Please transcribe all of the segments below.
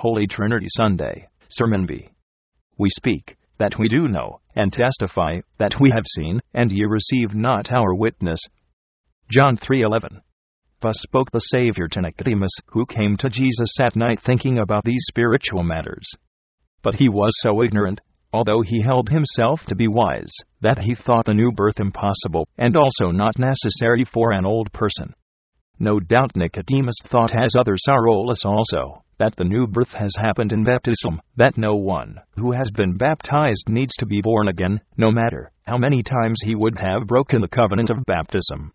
Holy Trinity Sunday, Sermon B. We speak, that we do know, and testify, that we have seen, and ye receive not our witness. John 3:11. Thus spoke the Savior to Nicodemus, who came to Jesus at night thinking about these spiritual matters. But he was so ignorant, although he held himself to be wise, that he thought the new birth impossible, and also not necessary for an old person. No doubt Nicodemus thought, as others other sorrowless also, that the new birth has happened in baptism, that no one who has been baptized needs to be born again, no matter how many times he would have broken the covenant of baptism.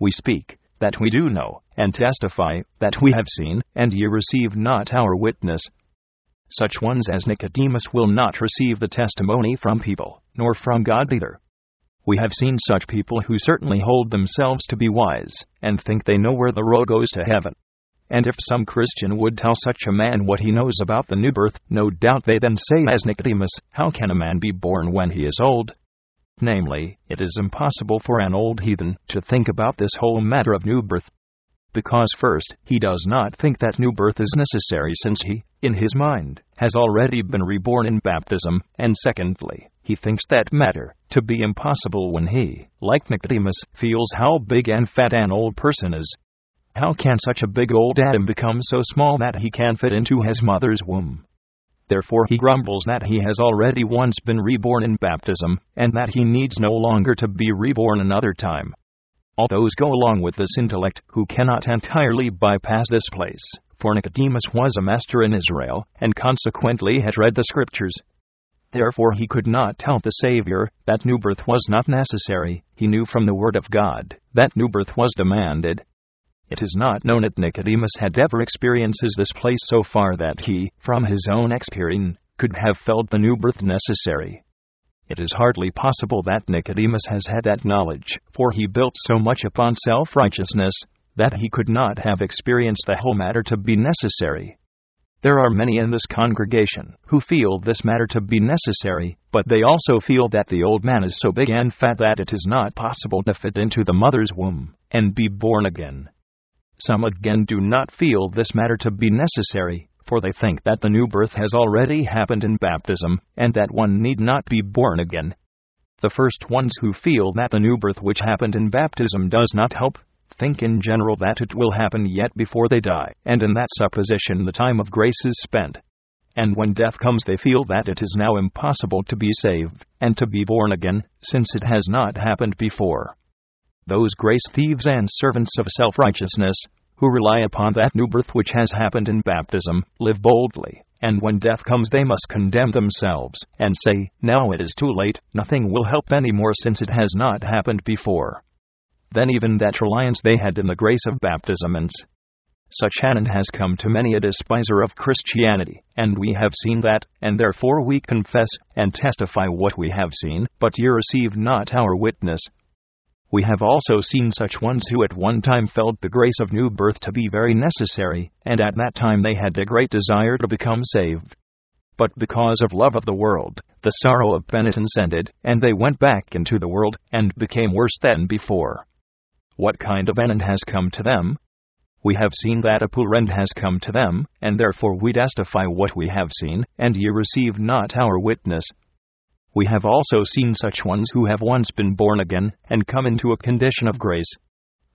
We speak, that we do know, and testify, that we have seen, and ye receive not our witness. Such ones as Nicodemus will not receive the testimony from people, nor from God either. We have seen such people who certainly hold themselves to be wise, and think they know where the road goes to heaven. And if some Christian would tell such a man what he knows about the new birth, no doubt they then say, as Nicodemus, How can a man be born when he is old? Namely, it is impossible for an old heathen to think about this whole matter of new birth. Because, first, he does not think that new birth is necessary since he, in his mind, has already been reborn in baptism, and secondly, he thinks that matter to be impossible when he, like Nicodemus, feels how big and fat an old person is. How can such a big old Adam become so small that he can fit into his mother's womb? Therefore he grumbles that he has already once been reborn in baptism, and that he needs no longer to be reborn another time. All those go along with this intellect who cannot entirely bypass this place, for Nicodemus was a master in Israel, and consequently had read the Scriptures. Therefore he could not tell the Savior that new birth was not necessary, he knew from the Word of God that new birth was demanded, it is not known that Nicodemus had ever experiences this place so far that he, from his own experience, could have felt the new birth necessary. It is hardly possible that Nicodemus has had that knowledge, for he built so much upon self righteousness that he could not have experienced the whole matter to be necessary. There are many in this congregation who feel this matter to be necessary, but they also feel that the old man is so big and fat that it is not possible to fit into the mother's womb and be born again. Some again do not feel this matter to be necessary, for they think that the new birth has already happened in baptism, and that one need not be born again. The first ones who feel that the new birth which happened in baptism does not help, think in general that it will happen yet before they die, and in that supposition the time of grace is spent. And when death comes, they feel that it is now impossible to be saved, and to be born again, since it has not happened before those grace thieves and servants of self righteousness, who rely upon that new birth which has happened in baptism, live boldly, and when death comes they must condemn themselves, and say, Now it is too late, nothing will help any more since it has not happened before. Then even that reliance they had in the grace of baptism ends. Such an end has come to many a despiser of Christianity, and we have seen that, and therefore we confess and testify what we have seen, but ye receive not our witness, we have also seen such ones who at one time felt the grace of new birth to be very necessary, and at that time they had a great desire to become saved. But because of love of the world, the sorrow of penitence ended, and they went back into the world, and became worse than before. What kind of end has come to them? We have seen that a poor end has come to them, and therefore we testify what we have seen, and ye receive not our witness, we have also seen such ones who have once been born again and come into a condition of grace.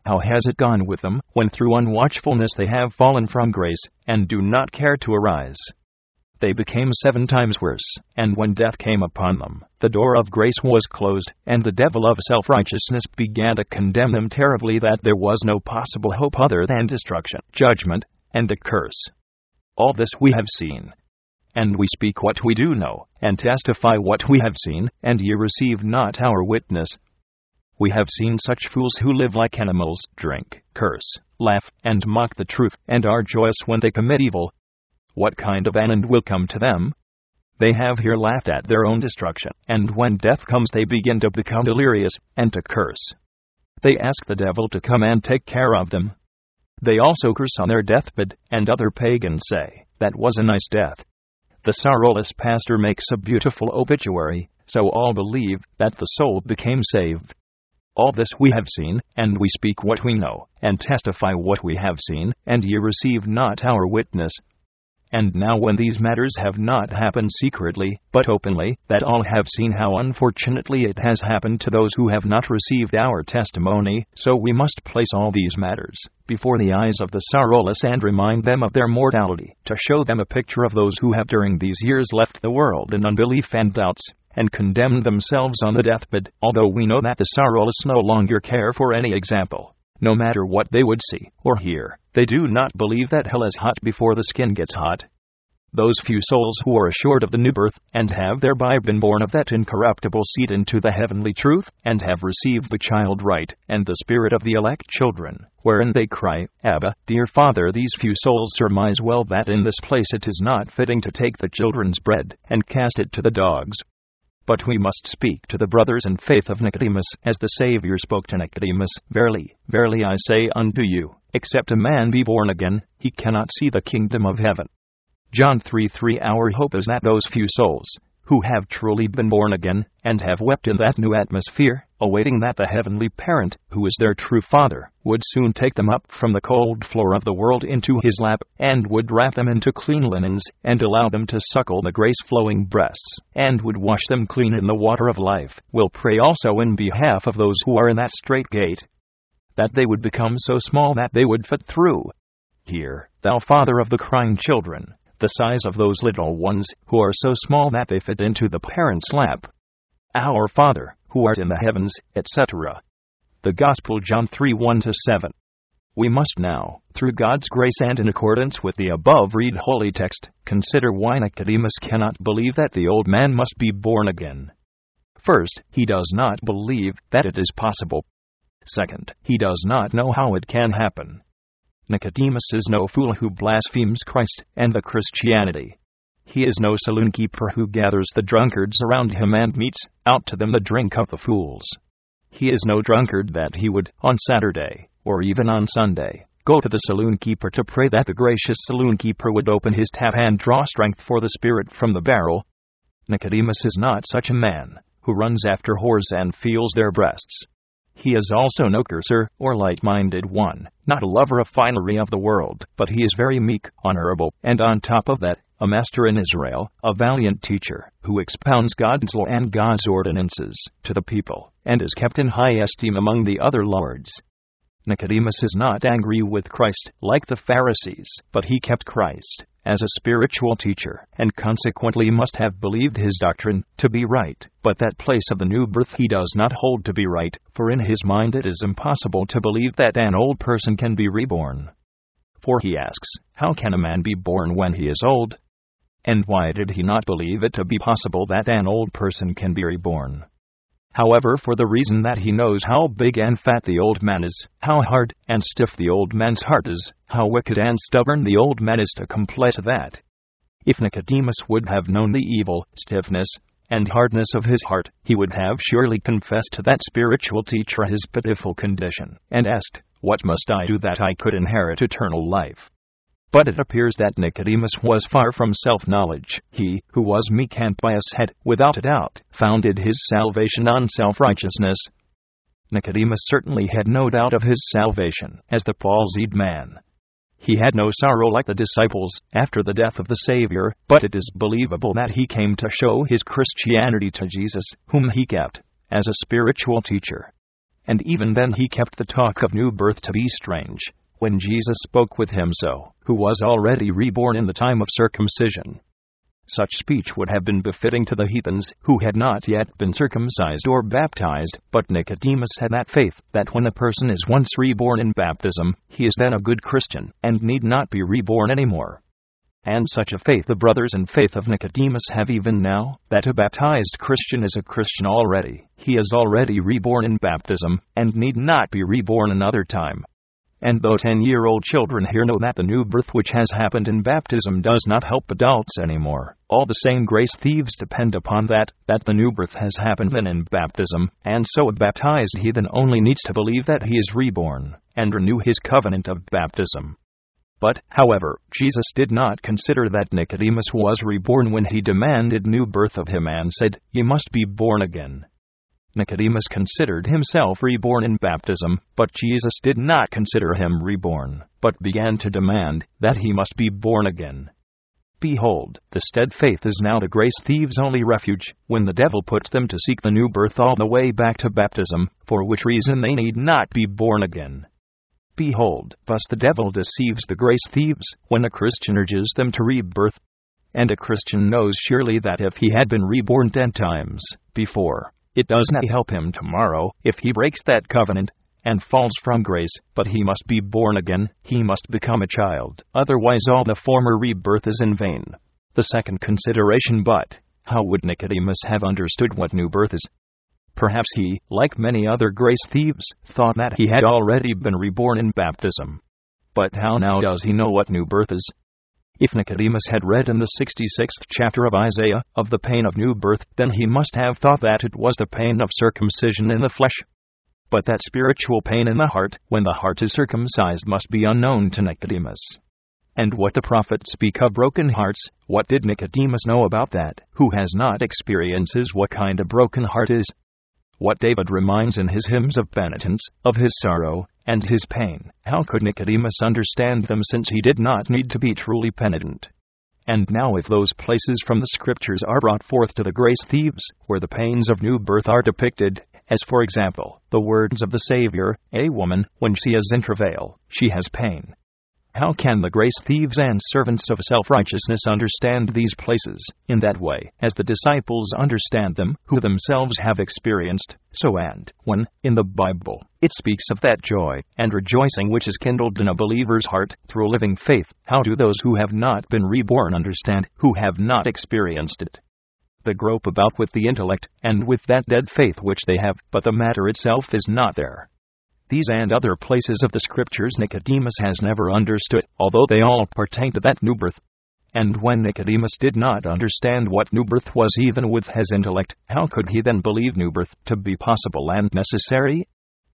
How has it gone with them when through unwatchfulness they have fallen from grace and do not care to arise? They became seven times worse, and when death came upon them, the door of grace was closed, and the devil of self righteousness began to condemn them terribly that there was no possible hope other than destruction, judgment, and a curse. All this we have seen, and we speak what we do know, and testify what we have seen, and ye receive not our witness. We have seen such fools who live like animals, drink, curse, laugh, and mock the truth, and are joyous when they commit evil. What kind of end will come to them? They have here laughed at their own destruction, and when death comes, they begin to become delirious, and to curse. They ask the devil to come and take care of them. They also curse on their deathbed, and other pagans say, That was a nice death. The sorrowless pastor makes a beautiful obituary, so all believe that the soul became saved. All this we have seen, and we speak what we know, and testify what we have seen, and ye receive not our witness. And now, when these matters have not happened secretly, but openly, that all have seen how unfortunately it has happened to those who have not received our testimony, so we must place all these matters before the eyes of the sorrowless and remind them of their mortality, to show them a picture of those who have during these years left the world in unbelief and doubts, and condemned themselves on the deathbed, although we know that the sorrowless no longer care for any example no matter what they would see or hear. They do not believe that hell is hot before the skin gets hot. Those few souls who are assured of the new birth, and have thereby been born of that incorruptible seed into the heavenly truth, and have received the child right, and the spirit of the elect children, wherein they cry, Abba, dear Father, these few souls surmise well that in this place it is not fitting to take the children's bread, and cast it to the dogs. But we must speak to the brothers in faith of Nicodemus, as the Saviour spoke to Nicodemus Verily, verily I say unto you, except a man be born again, he cannot see the kingdom of heaven. John 3 3 Our hope is that those few souls, who have truly been born again, and have wept in that new atmosphere, awaiting that the heavenly parent, who is their true father, would soon take them up from the cold floor of the world into his lap, and would wrap them into clean linens, and allow them to suckle the grace flowing breasts, and would wash them clean in the water of life, will pray also in behalf of those who are in that strait gate, that they would become so small that they would fit through. Hear, thou father of the crying children, the size of those little ones, who are so small that they fit into the parent's lap. Our Father, who art in the heavens, etc. The Gospel John 3 1 7. We must now, through God's grace and in accordance with the above read holy text, consider why Nicodemus cannot believe that the old man must be born again. First, he does not believe that it is possible. Second, he does not know how it can happen. Nicodemus is no fool who blasphemes Christ and the Christianity. He is no saloon keeper who gathers the drunkards around him and metes out to them the drink of the fools. He is no drunkard that he would, on Saturday, or even on Sunday, go to the saloon keeper to pray that the gracious saloon keeper would open his tap and draw strength for the Spirit from the barrel. Nicodemus is not such a man, who runs after whores and feels their breasts. He is also no curser or light minded one, not a lover of finery of the world, but he is very meek, honorable, and on top of that, a master in Israel, a valiant teacher, who expounds God's law and God's ordinances to the people, and is kept in high esteem among the other lords. Nicodemus is not angry with Christ, like the Pharisees, but he kept Christ as a spiritual teacher, and consequently must have believed his doctrine to be right. But that place of the new birth he does not hold to be right, for in his mind it is impossible to believe that an old person can be reborn. For he asks, How can a man be born when he is old? And why did he not believe it to be possible that an old person can be reborn? However, for the reason that he knows how big and fat the old man is, how hard and stiff the old man's heart is, how wicked and stubborn the old man is to comply complete that. If Nicodemus would have known the evil, stiffness, and hardness of his heart, he would have surely confessed to that spiritual teacher his pitiful condition, and asked, What must I do that I could inherit eternal life? But it appears that Nicodemus was far from self knowledge. He, who was meek and pious, had, without a doubt, founded his salvation on self righteousness. Nicodemus certainly had no doubt of his salvation, as the palsied man. He had no sorrow like the disciples after the death of the Savior, but it is believable that he came to show his Christianity to Jesus, whom he kept as a spiritual teacher. And even then he kept the talk of new birth to be strange, when Jesus spoke with him so, who was already reborn in the time of circumcision. Such speech would have been befitting to the heathens, who had not yet been circumcised or baptized, but Nicodemus had that faith that when a person is once reborn in baptism, he is then a good Christian, and need not be reborn any more. And such a faith the brothers in faith of Nicodemus have even now, that a baptized Christian is a Christian already. He is already reborn in baptism, and need not be reborn another time. And though 10 year old children here know that the new birth which has happened in baptism does not help adults anymore, all the same grace thieves depend upon that, that the new birth has happened then in baptism, and so a baptized heathen only needs to believe that he is reborn, and renew his covenant of baptism. But, however, Jesus did not consider that Nicodemus was reborn when he demanded new birth of him and said, Ye must be born again. Nicodemus considered himself reborn in baptism, but Jesus did not consider him reborn, but began to demand that he must be born again. Behold, the stead faith is now the grace thieves' only refuge, when the devil puts them to seek the new birth all the way back to baptism, for which reason they need not be born again. Behold, thus the devil deceives the grace thieves, when a Christian urges them to rebirth. And a Christian knows surely that if he had been reborn ten times before, it does not help him tomorrow if he breaks that covenant and falls from grace, but he must be born again, he must become a child, otherwise all the former rebirth is in vain. The second consideration but, how would Nicodemus have understood what new birth is? Perhaps he, like many other grace thieves, thought that he had already been reborn in baptism. But how now does he know what new birth is? If Nicodemus had read in the 66th chapter of Isaiah of the pain of new birth, then he must have thought that it was the pain of circumcision in the flesh, but that spiritual pain in the heart, when the heart is circumcised, must be unknown to Nicodemus. And what the prophets speak of broken hearts, what did Nicodemus know about that, who has not experiences what kind of broken heart is? What David reminds in his hymns of penitence, of his sorrow, and his pain, how could Nicodemus understand them since he did not need to be truly penitent? And now, if those places from the Scriptures are brought forth to the grace thieves, where the pains of new birth are depicted, as for example, the words of the Savior, A woman, when she is in travail, she has pain. How can the grace thieves and servants of self righteousness understand these places in that way, as the disciples understand them, who themselves have experienced so? And when, in the Bible, it speaks of that joy and rejoicing which is kindled in a believer's heart through living faith, how do those who have not been reborn understand, who have not experienced it? They grope about with the intellect, and with that dead faith which they have, but the matter itself is not there. These and other places of the Scriptures Nicodemus has never understood, although they all pertain to that new birth. And when Nicodemus did not understand what new birth was even with his intellect, how could he then believe new birth to be possible and necessary?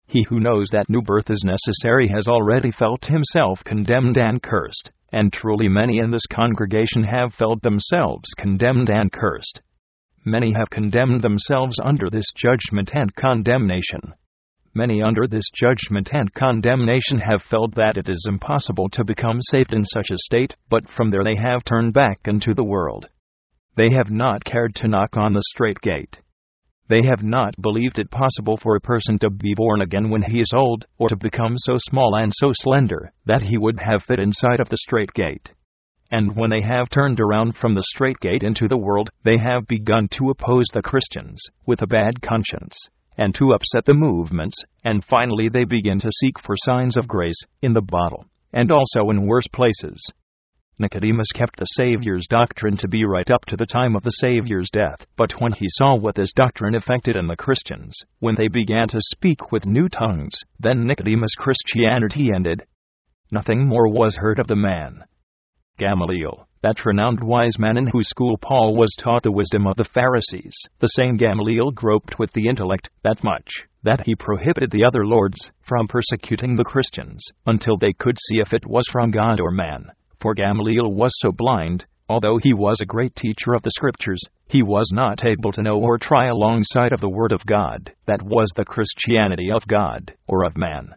He who knows that new birth is necessary has already felt himself condemned and cursed, and truly many in this congregation have felt themselves condemned and cursed. Many have condemned themselves under this judgment and condemnation. Many under this judgment and condemnation have felt that it is impossible to become saved in such a state, but from there they have turned back into the world. They have not cared to knock on the strait gate. They have not believed it possible for a person to be born again when he is old, or to become so small and so slender that he would have fit inside of the strait gate. And when they have turned around from the strait gate into the world, they have begun to oppose the Christians, with a bad conscience, and to upset the movements, and finally they begin to seek for signs of grace, in the bottle, and also in worse places. Nicodemus kept the Saviour's doctrine to be right up to the time of the Saviour's death, but when he saw what this doctrine effected in the Christians, when they began to speak with new tongues, then Nicodemus' Christianity ended. Nothing more was heard of the man. Gamaliel, that renowned wise man in whose school Paul was taught the wisdom of the Pharisees. The same Gamaliel groped with the intellect that much that he prohibited the other lords from persecuting the Christians until they could see if it was from God or man. For Gamaliel was so blind, although he was a great teacher of the Scriptures, he was not able to know or try alongside of the Word of God that was the Christianity of God or of man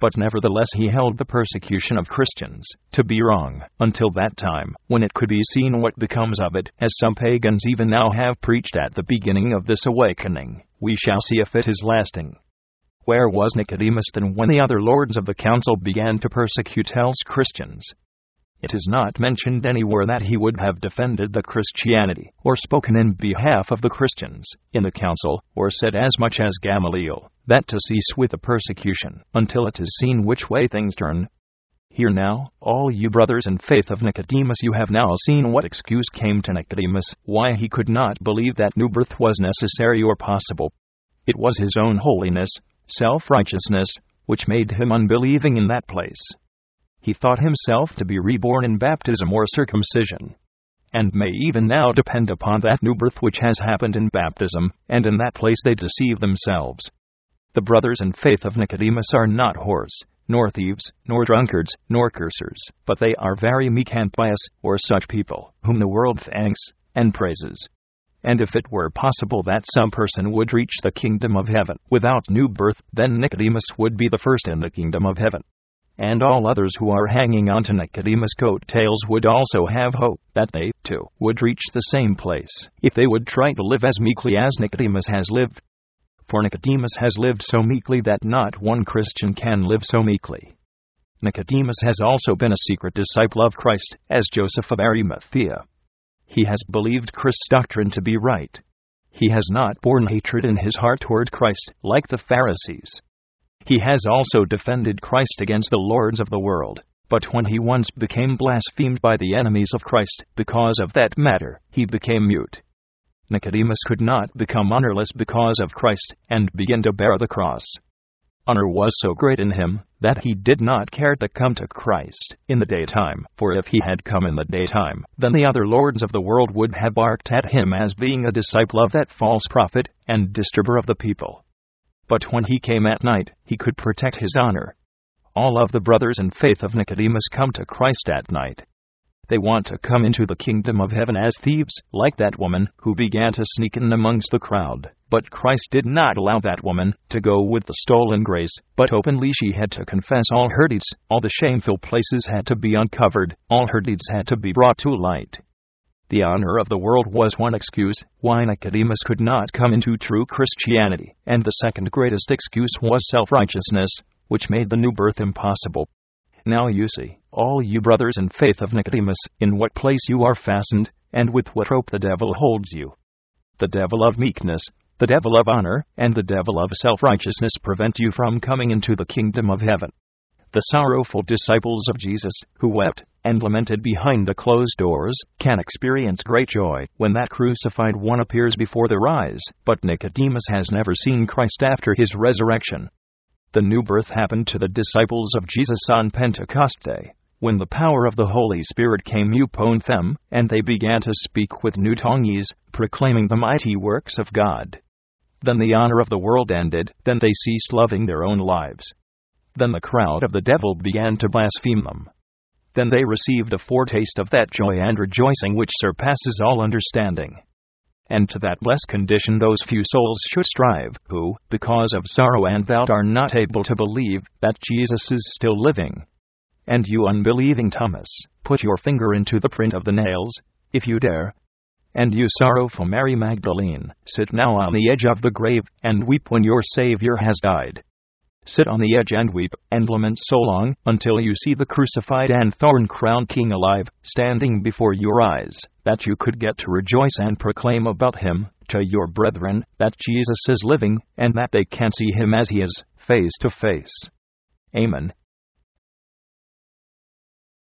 but nevertheless he held the persecution of Christians to be wrong, until that time, when it could be seen what becomes of it, as some pagans even now have preached at the beginning of this awakening. We shall see if it is lasting. Where was Nicodemus then when the other lords of the council began to persecute else Christians? It is not mentioned anywhere that he would have defended the Christianity, or spoken in behalf of the Christians, in the council, or said as much as Gamaliel, that to cease with the persecution, until it is seen which way things turn. Hear now, all you brothers in faith of Nicodemus, you have now seen what excuse came to Nicodemus, why he could not believe that new birth was necessary or possible. It was his own holiness, self righteousness, which made him unbelieving in that place he thought himself to be reborn in baptism or circumcision, and may even now depend upon that new birth which has happened in baptism, and in that place they deceive themselves. The brothers in faith of Nicodemus are not whores, nor thieves, nor drunkards, nor cursers, but they are very meek and pious, or such people, whom the world thanks and praises. And if it were possible that some person would reach the kingdom of heaven without new birth, then Nicodemus would be the first in the kingdom of heaven and all others who are hanging on to Nicodemus' coat tails would also have hope that they, too, would reach the same place if they would try to live as meekly as Nicodemus has lived. For Nicodemus has lived so meekly that not one Christian can live so meekly. Nicodemus has also been a secret disciple of Christ, as Joseph of Arimathea. He has believed Christ's doctrine to be right. He has not borne hatred in his heart toward Christ, like the Pharisees. He has also defended Christ against the lords of the world. But when he once became blasphemed by the enemies of Christ, because of that matter, he became mute. Nicodemus could not become honorless because of Christ, and begin to bear the cross honor was so great in him that he did not care to come to Christ in the daytime, for if he had come in the daytime, then the other lords of the world would have barked at him as being a disciple of that false prophet and disturber of the people. But when he came at night, he could protect his honor. All of the brothers in faith of Nicodemus come to Christ at night. They want to come into the kingdom of heaven as thieves, like that woman who began to sneak in amongst the crowd. But Christ did not allow that woman to go with the stolen grace, but openly she had to confess all her deeds, all the shameful places had to be uncovered, all her deeds had to be brought to light. The honor of the world was one excuse why Nicodemus could not come into true Christianity, and the second greatest excuse was self righteousness, which made the new birth impossible. Now you see, all you brothers in faith of Nicodemus, in what place you are fastened, and with what rope the devil holds you. The devil of meekness, the devil of honor, and the devil of self righteousness prevent you from coming into the kingdom of heaven. The sorrowful disciples of Jesus, who wept and lamented behind the closed doors, can experience great joy when that crucified one appears before their eyes, but Nicodemus has never seen Christ after his resurrection. The new birth happened to the disciples of Jesus on Pentecost Day, when the power of the Holy Spirit came upon them, and they began to speak with new tongues, proclaiming the mighty works of God. Then the honor of the world ended, then they ceased loving their own lives. Then the crowd of the devil began to blaspheme them. Then they received a foretaste of that joy and rejoicing which surpasses all understanding and to that blessed condition those few souls should strive, who, because of sorrow and doubt, are not able to believe that Jesus is still living. And you unbelieving Thomas, put your finger into the print of the nails, if you dare. And you sorrowful Mary Magdalene, sit now on the edge of the grave, and weep when your Savior has died. Sit on the edge and weep, and lament so long, until you see the crucified and thorn crowned King alive, standing before your eyes, that you could get to rejoice and proclaim about him, to your brethren, that Jesus is living, and that they can see him as he is, face to face. Amen.